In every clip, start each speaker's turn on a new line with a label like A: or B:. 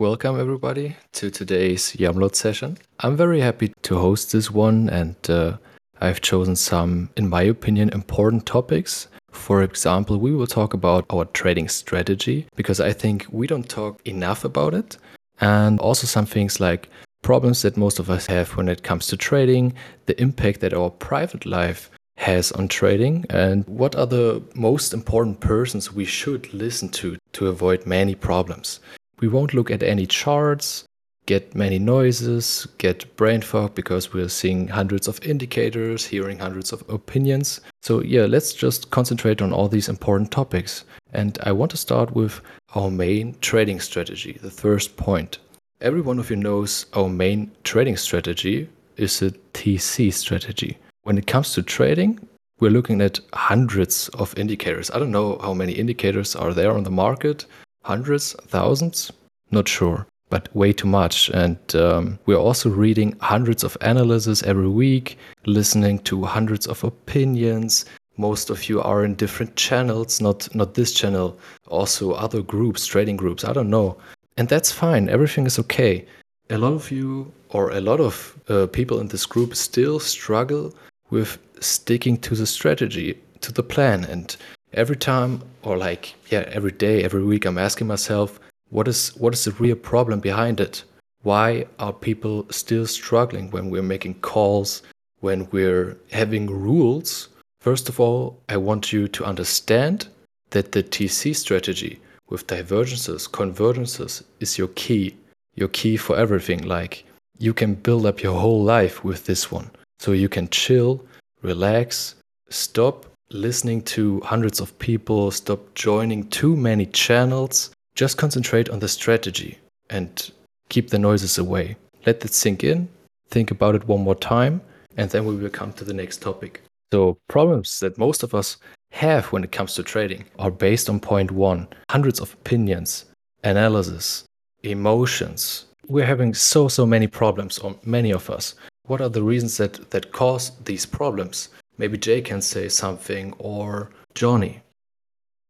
A: Welcome, everybody, to today's Yam Lord session. I'm very happy to host this one, and uh, I've chosen some, in my opinion, important topics. For example, we will talk about our trading strategy because I think we don't talk enough about it, and also some things like problems that most of us have when it comes to trading, the impact that our private life has on trading, and what are the most important persons we should listen to to avoid many problems. We won't look at any charts, get many noises, get brain fog because we're seeing hundreds of indicators, hearing hundreds of opinions. So, yeah, let's just concentrate on all these important topics. And I want to start with our main trading strategy, the first point. Every one of you knows our main trading strategy is a TC strategy. When it comes to trading, we're looking at hundreds of indicators. I don't know how many indicators are there on the market, hundreds, thousands, not sure, but way too much. And um, we're also reading hundreds of analyses every week, listening to hundreds of opinions. Most of you are in different channels, not not this channel, also other groups, trading groups. I don't know, and that's fine. Everything is okay. A lot of you, or a lot of uh, people in this group, still struggle with sticking to the strategy, to the plan, and every time or like yeah every day every week i'm asking myself what is what is the real problem behind it? Why are people still struggling when we're making calls when we're having rules? First of all i want you to understand that the tc strategy with divergences convergences is your key your key for everything. Like you can build up your whole life with this one. So you can chill relax stop listening to hundreds of people, stop joining too many channels. Just concentrate on the strategy and keep the noises away. Let it sink in, think about it one more time, and then we will come to the next topic. So, problems that most of us have when it comes to trading are based on point one hundreds of opinions, analysis, emotions. We're having so, so many problems, on many of us. What are the reasons that, that cause these problems? Maybe Jay can say something or Johnny.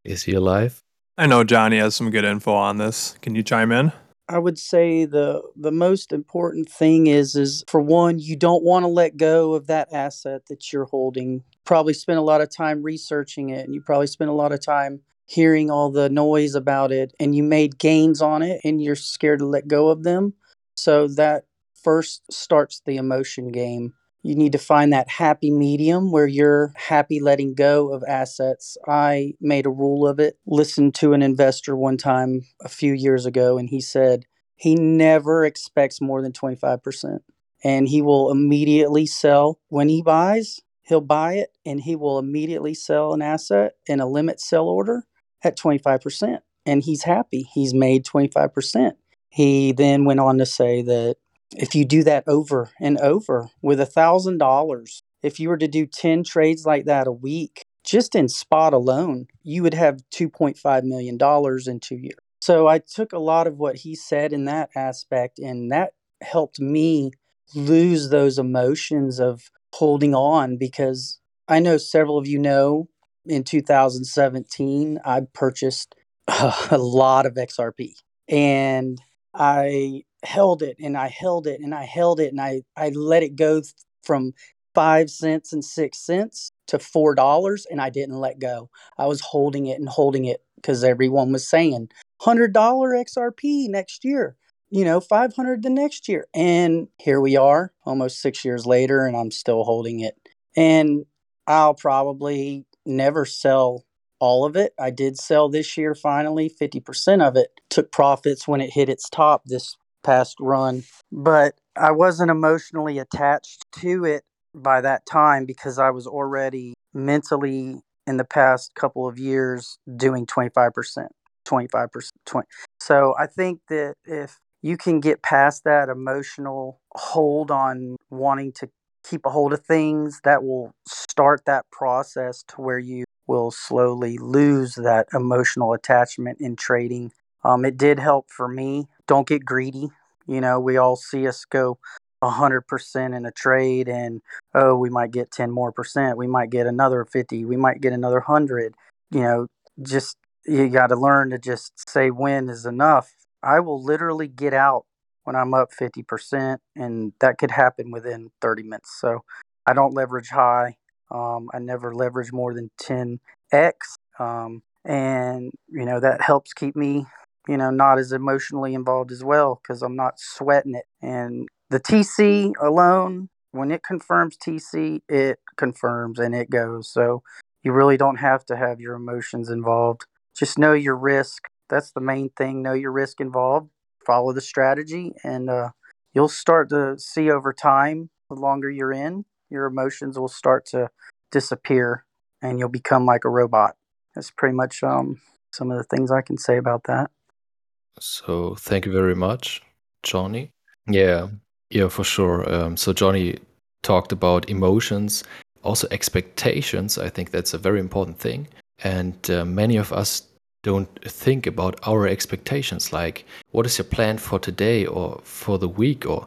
A: Is he alive?
B: I know Johnny has some good info on this. Can you chime in?
C: I would say the the most important thing is is for one, you don't want to let go of that asset that you're holding. Probably spend a lot of time researching it and you probably spend a lot of time hearing all the noise about it and you made gains on it and you're scared to let go of them. So that first starts the emotion game you need to find that happy medium where you're happy letting go of assets. I made a rule of it. Listened to an investor one time a few years ago, and he said he never expects more than 25%. And he will immediately sell when he buys, he'll buy it and he will immediately sell an asset in a limit sell order at 25%. And he's happy. He's made 25%. He then went on to say that if you do that over and over with a thousand dollars, if you were to do 10 trades like that a week, just in spot alone, you would have $2.5 million in two years. So I took a lot of what he said in that aspect, and that helped me lose those emotions of holding on because I know several of you know in 2017, I purchased a lot of XRP and I held it and I held it and I held it and I, I let it go from five cents and six cents to four dollars and I didn't let go. I was holding it and holding it because everyone was saying hundred dollar XRP next year, you know, five hundred the next year. And here we are, almost six years later, and I'm still holding it. And I'll probably never sell all of it. I did sell this year finally, 50% of it. Took profits when it hit its top this past run, but I wasn't emotionally attached to it by that time because I was already mentally in the past couple of years doing 25%, 25%, 20. So I think that if you can get past that emotional hold on wanting to keep a hold of things, that will start that process to where you will slowly lose that emotional attachment in trading. Um, it did help for me. Don't get greedy. You know, we all see us go 100% in a trade and, oh, we might get 10 more percent. We might get another 50. We might get another 100. You know, just you got to learn to just say when is enough I will literally get out when I'm up 50%, and that could happen within 30 minutes. So I don't leverage high. Um, I never leverage more than 10x. Um, and, you know, that helps keep me, you know, not as emotionally involved as well because I'm not sweating it. And the TC alone, when it confirms TC, it confirms and it goes. So you really don't have to have your emotions involved. Just know your risk. That's the main thing. Know your risk involved. Follow the strategy, and uh, you'll start to see over time, the longer you're in, your emotions will start to disappear and you'll become like a robot. That's pretty much um, some of the things I can say about that.
A: So thank you very much, Johnny. Yeah, yeah, for sure. Um, so Johnny talked about emotions, also expectations. I think that's a very important thing. And uh, many of us don't think about our expectations like what is your plan for today or for the week or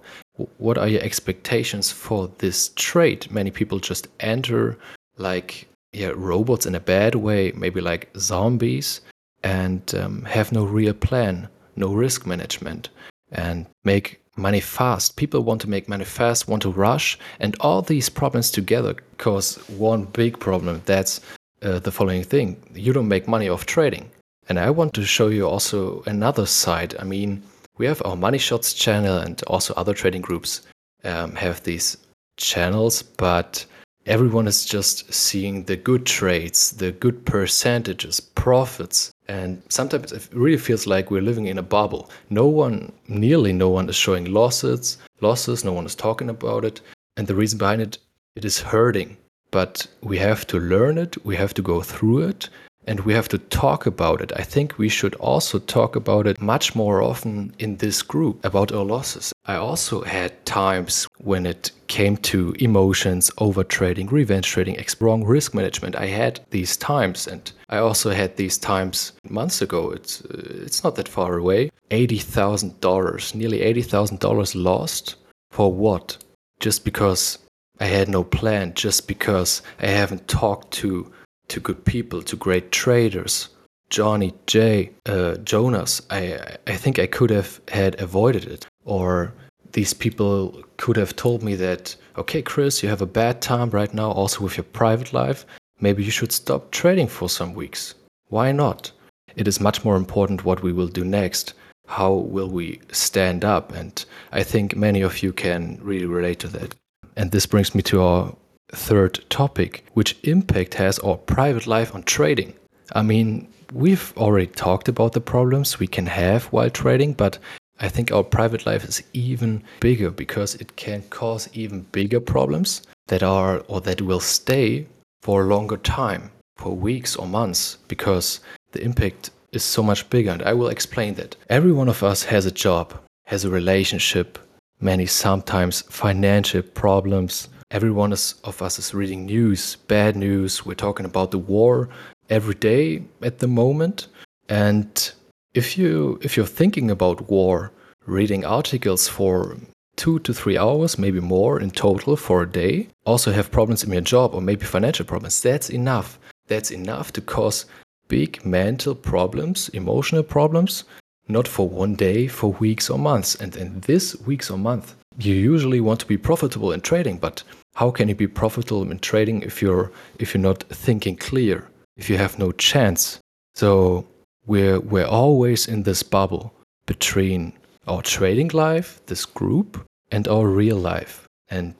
A: what are your expectations for this trade many people just enter like yeah robots in a bad way maybe like zombies and um, have no real plan no risk management and make money fast. People want to make money fast, want to rush, and all these problems together cause one big problem. That's uh, the following thing you don't make money off trading. And I want to show you also another side. I mean, we have our Money Shots channel, and also other trading groups um, have these channels, but everyone is just seeing the good trades, the good percentages, profits. And sometimes it really feels like we're living in a bubble. No one, nearly no one, is showing losses, losses, no one is talking about it. And the reason behind it, it is hurting. But we have to learn it, we have to go through it, and we have to talk about it. I think we should also talk about it much more often in this group about our losses. I also had times when it came to emotions, over trading, revenge trading, wrong risk management. I had these times, and I also had these times months ago. It's uh, it's not that far away. Eighty thousand dollars, nearly eighty thousand dollars lost for what? Just because I had no plan. Just because I haven't talked to to good people, to great traders. Johnny, J. uh, Jonas, I, I think I could have had avoided it. Or these people could have told me that, okay, Chris, you have a bad time right now, also with your private life. Maybe you should stop trading for some weeks. Why not? It is much more important what we will do next. How will we stand up? And I think many of you can really relate to that. And this brings me to our third topic, which impact has our private life on trading. I mean, we've already talked about the problems we can have while trading, but I think our private life is even bigger because it can cause even bigger problems that are or that will stay for a longer time, for weeks or months, because the impact is so much bigger. And I will explain that. Every one of us has a job, has a relationship, many sometimes financial problems, everyone of us is reading news, bad news. We're talking about the war every day at the moment. And if you if you're thinking about war, reading articles for two to three hours, maybe more in total for a day, also have problems in your job or maybe financial problems, that's enough. That's enough to cause big mental problems, emotional problems, not for one day, for weeks or months. And in this weeks or month, you usually want to be profitable in trading, but how can you be profitable in trading if you're if you're not thinking clear if you have no chance? So we're we're always in this bubble between our trading life this group and our real life. And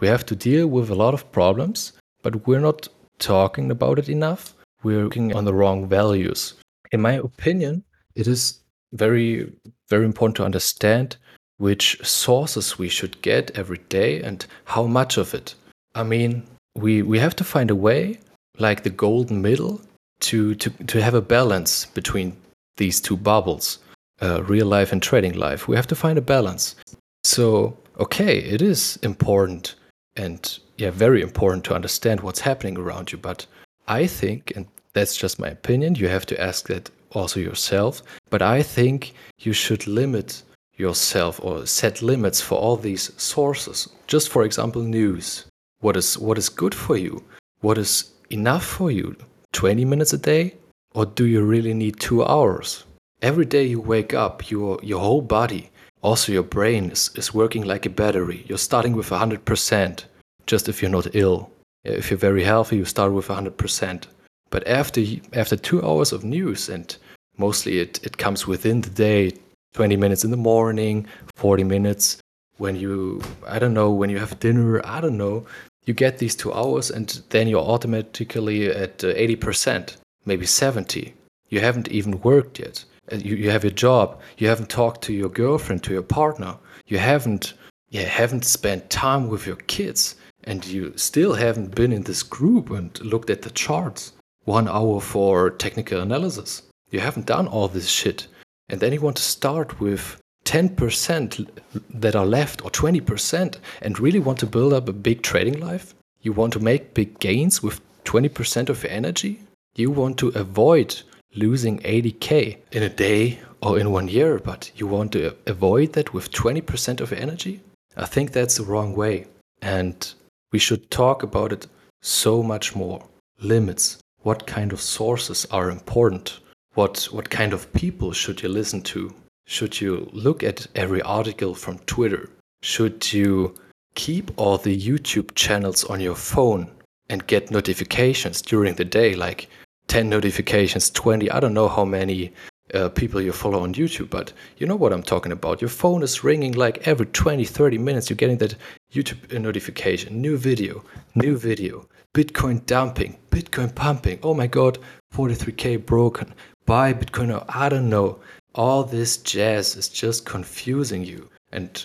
A: we have to deal with a lot of problems but we're not talking about it enough. We're looking on the wrong values. In my opinion it is very very important to understand which sources we should get every day and how much of it. I mean, we we have to find a way, like the golden middle, to to to have a balance between these two bubbles, uh, real life and trading life. We have to find a balance. So okay, it is important and yeah, very important to understand what's happening around you. But I think, and that's just my opinion, you have to ask that also yourself. But I think you should limit yourself or set limits for all these sources. Just for example, news. What is what is good for you? What is enough for you? 20 minutes a day? Or do you really need 2 hours? Every day you wake up, your your whole body, also your brain is, is working like a battery. You're starting with 100%, just if you're not ill. If you're very healthy, you start with 100%. But after after 2 hours of news and mostly it, it comes within the day, 20 minutes in the morning, 40 minutes when you I don't know, when you have dinner, I don't know, you get these 2 hours and then you're automatically at 80%, uh, maybe 70. You haven't even worked yet you, you have your job, you haven't talked to your girlfriend, to your partner, you haven't, you haven't spent time with your kids, and you still haven't been in this group and looked at the charts. One hour for technical analysis. You haven't done all this shit. And then you want to start with 10% that are left or 20% and really want to build up a big trading life? You want to make big gains with 20% of your energy? You want to avoid losing 80k in a day or in one year, but you want to avoid that with 20% of your energy? I think that's the wrong way. And we should talk about it so much more. Limits. What kind of sources are important? What, what kind of people should you listen to? Should you look at every article from Twitter? Should you keep all the YouTube channels on your phone and get notifications during the day? Like 10 notifications, 20, I don't know how many uh, people you follow on YouTube, but you know what I'm talking about. Your phone is ringing like every 20, 30 minutes. You're getting that YouTube notification, new video, new video, Bitcoin dumping, Bitcoin pumping. Oh my God, 43K broken. Buy Bitcoin. Or I don't know. All this jazz is just confusing you. And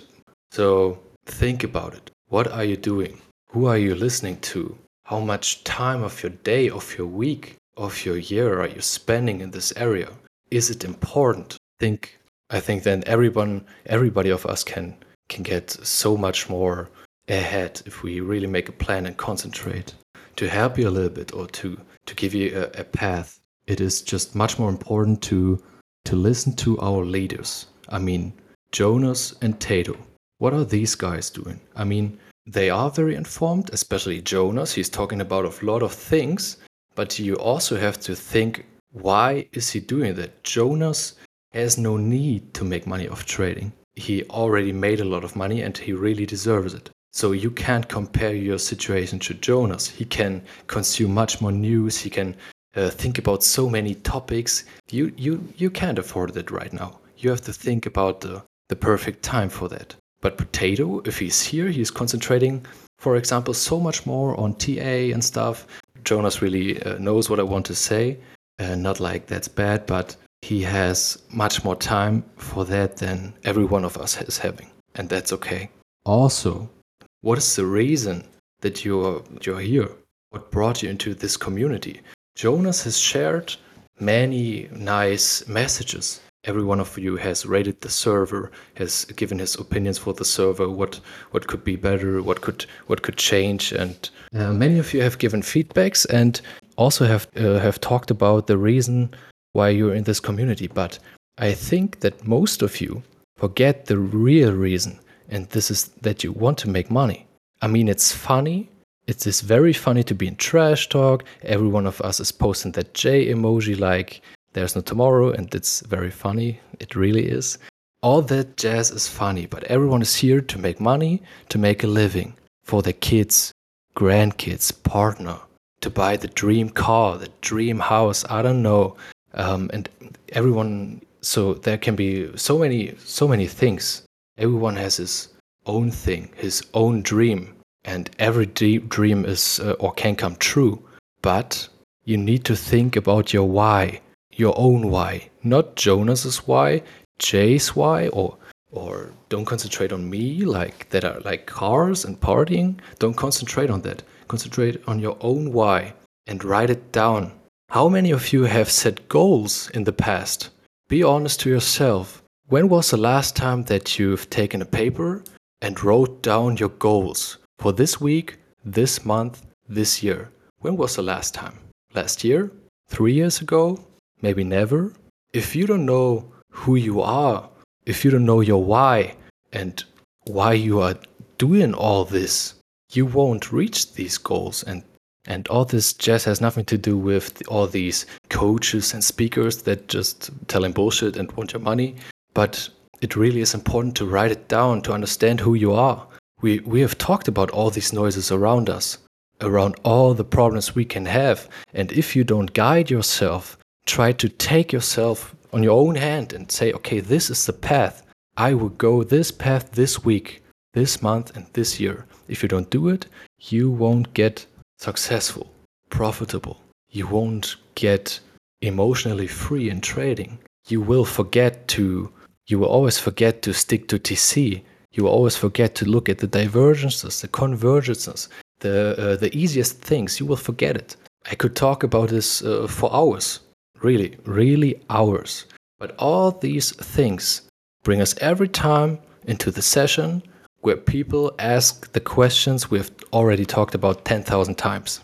A: so think about it. What are you doing? Who are you listening to? How much time of your day, of your week of your year are you spending in this area? Is it important? Think I think then everyone everybody of us can can get so much more ahead if we really make a plan and concentrate. To help you a little bit or to to give you a, a path, it is just much more important to to listen to our leaders. I mean Jonas and Tato. What are these guys doing? I mean, they are very informed, especially Jonas. He's talking about a lot of things, but you also have to think why is he doing that? Jonas has no need to make money off trading. He already made a lot of money and he really deserves it. So you can't compare your situation to Jonas. He can consume much more news. He can uh, think about so many topics. You you you can't afford it right now. You have to think about the the perfect time for that. But Potato, if he's here, he's concentrating, for example, so much more on TA and stuff. Jonas really uh, knows what I want to say. Uh, not like that's bad, but he has much more time for that than every one of us is having, and that's okay. Also, what is the reason that you're you're here? What brought you into this community? Jonas has shared many nice messages every one of you has rated the server, has given his opinions for the server, what what could be better, what could what could change, and uh, many of you have given feedbacks and also have uh, have talked about the reason why you're in this community. But I think that most of you forget the real reason, and this is that you want to make money. I mean, it's funny. It is very funny to be in trash talk. Every one of us is posting that J emoji like there's No Tomorrow, and it's very funny. It really is. All that jazz is funny, but everyone is here to make money, to make a living for their kids, grandkids, partner, to buy the dream car, the dream house. I don't know. Um, and everyone, so there can be so many, so many things. Everyone has his own thing, his own dream, and every deep dream is uh, or can come true. But you need to think about your why your own why, not Jonas's why, Jay's why, or or don't concentrate on me like that are like cars and partying. Don't concentrate on that. Concentrate on your own why and write it down. How many of you have set goals in the past? Be honest to yourself. When was the last time that you've taken a paper and wrote down your goals for this week, this month, this year? When was the last time? Last year? Three years ago? maybe never. If you don't know who you are, if you don't know your why and why you are doing all this, you won't reach these goals and And all this jazz has nothing to do with all these coaches and speakers that just telling bullshit and want your money. But it really is important to write it down to understand who you are. We, we have talked about all these noises around us, around all the problems we can have. And if you don't guide yourself, try to take yourself on your own hand and say, okay, this is the path. I will go this path this week, this month, and this year. If you don't do it, you won't get successful, profitable. You won't get emotionally free in trading. You will forget to, you will always forget to stick to TC. You will always forget to look at the divergences, the convergences, the, uh, the easiest things. You will forget it. I could talk about this uh, for hours, really, really hours. But all these things bring us every time into the session where people ask the questions we've already talked about 10,000 times.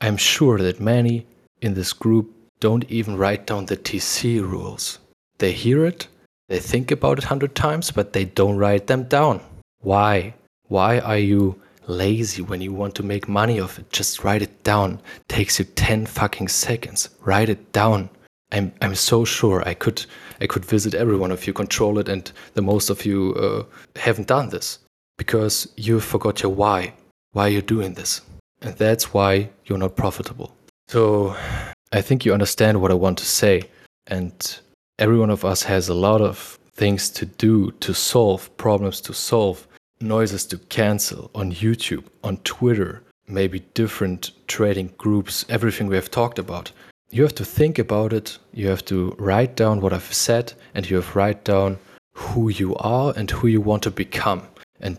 A: I'm sure that many in this group don't even write down the TC rules. They hear it, they think about it 100 times, but they don't write them down. Why? Why are you lazy when you want to make money of it? Just write it down. Takes you 10 fucking seconds. Write it down. I'm I'm so sure I could I could visit every one of you, control it, and the most of you uh, haven't done this because you forgot your why, why you're doing this, and that's why you're not profitable. So I think you understand what I want to say, and every one of us has a lot of things to do to solve problems to solve noises to cancel on YouTube, on Twitter, maybe different trading groups, everything we have talked about you have to think about it. You have to write down what I've said, and you have to write down who you are and who you want to become. And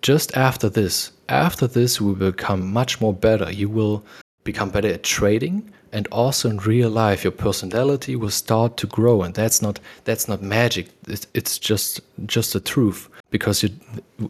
A: just after this, after this, we will become much more better. You will become better at trading, and also in real life, your personality will start to grow. And that's not that's not magic. It's, it's just just the truth. Because you,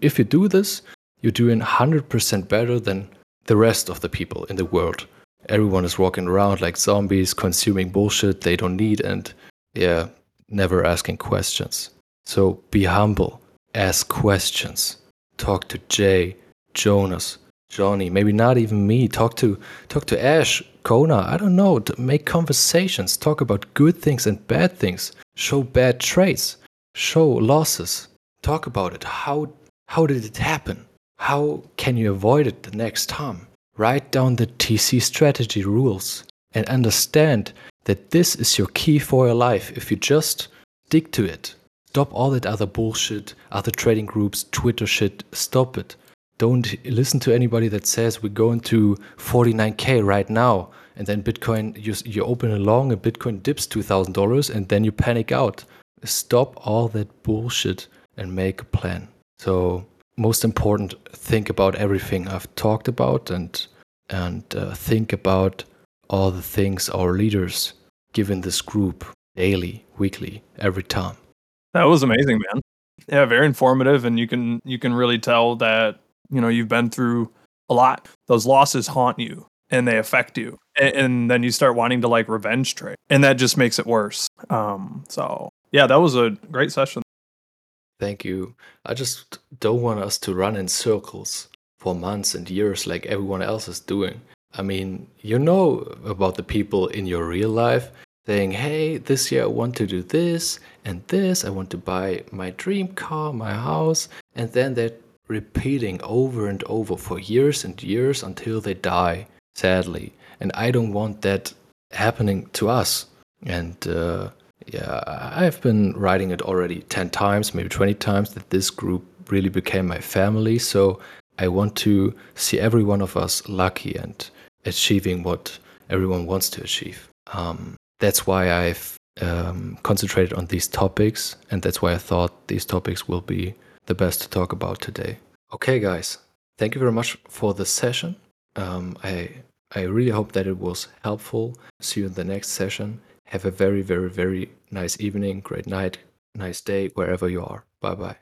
A: if you do this, you're doing 100% better than the rest of the people in the world everyone is walking around like zombies, consuming bullshit they don't need, and yeah, never asking questions. So be humble, ask questions, talk to Jay, Jonas, Johnny, maybe not even me. Talk to talk to Ash, Kona. I don't know. to Make conversations. Talk about good things and bad things. Show bad traits. Show losses. Talk about it. How how did it happen? How can you avoid it the next time? Write down the TC strategy rules and understand that this is your key for your life if you just stick to it. Stop all that other bullshit, other trading groups, Twitter shit. Stop it. Don't listen to anybody that says we're going to 49k right now and then Bitcoin, you, you open a long and Bitcoin dips $2,000 and then you panic out. Stop all that bullshit and make a plan. So most important, think about everything I've talked about and and uh, think about all the things our leaders give in this group daily, weekly, every time.
B: That was amazing, man. Yeah, very informative, and you can you can really tell that you know you've been through a lot. Those losses haunt you and they affect you, and, and then you start wanting to like revenge trade, and that just makes it worse. Um, so yeah, that was a great session.
A: Thank you. I just don't want us to run in circles for months and years like everyone else is doing. I mean, you know about the people in your real life saying, hey, this year I want to do this and this, I want to buy my dream car, my house, and then they're repeating over and over for years and years until they die, sadly. And I don't want that happening to us. And uh, yeah, I've been writing it already 10 times, maybe 20 times, that this group really became my family. So I want to see every one of us lucky and achieving what everyone wants to achieve. Um, that's why I've um, concentrated on these topics, and that's why I thought these topics will be the best to talk about today. Okay, guys, thank you very much for the session. Um, I I really hope that it was helpful. See you in the next session. Have a very, very, very nice evening, great night, nice day, wherever you are. Bye bye.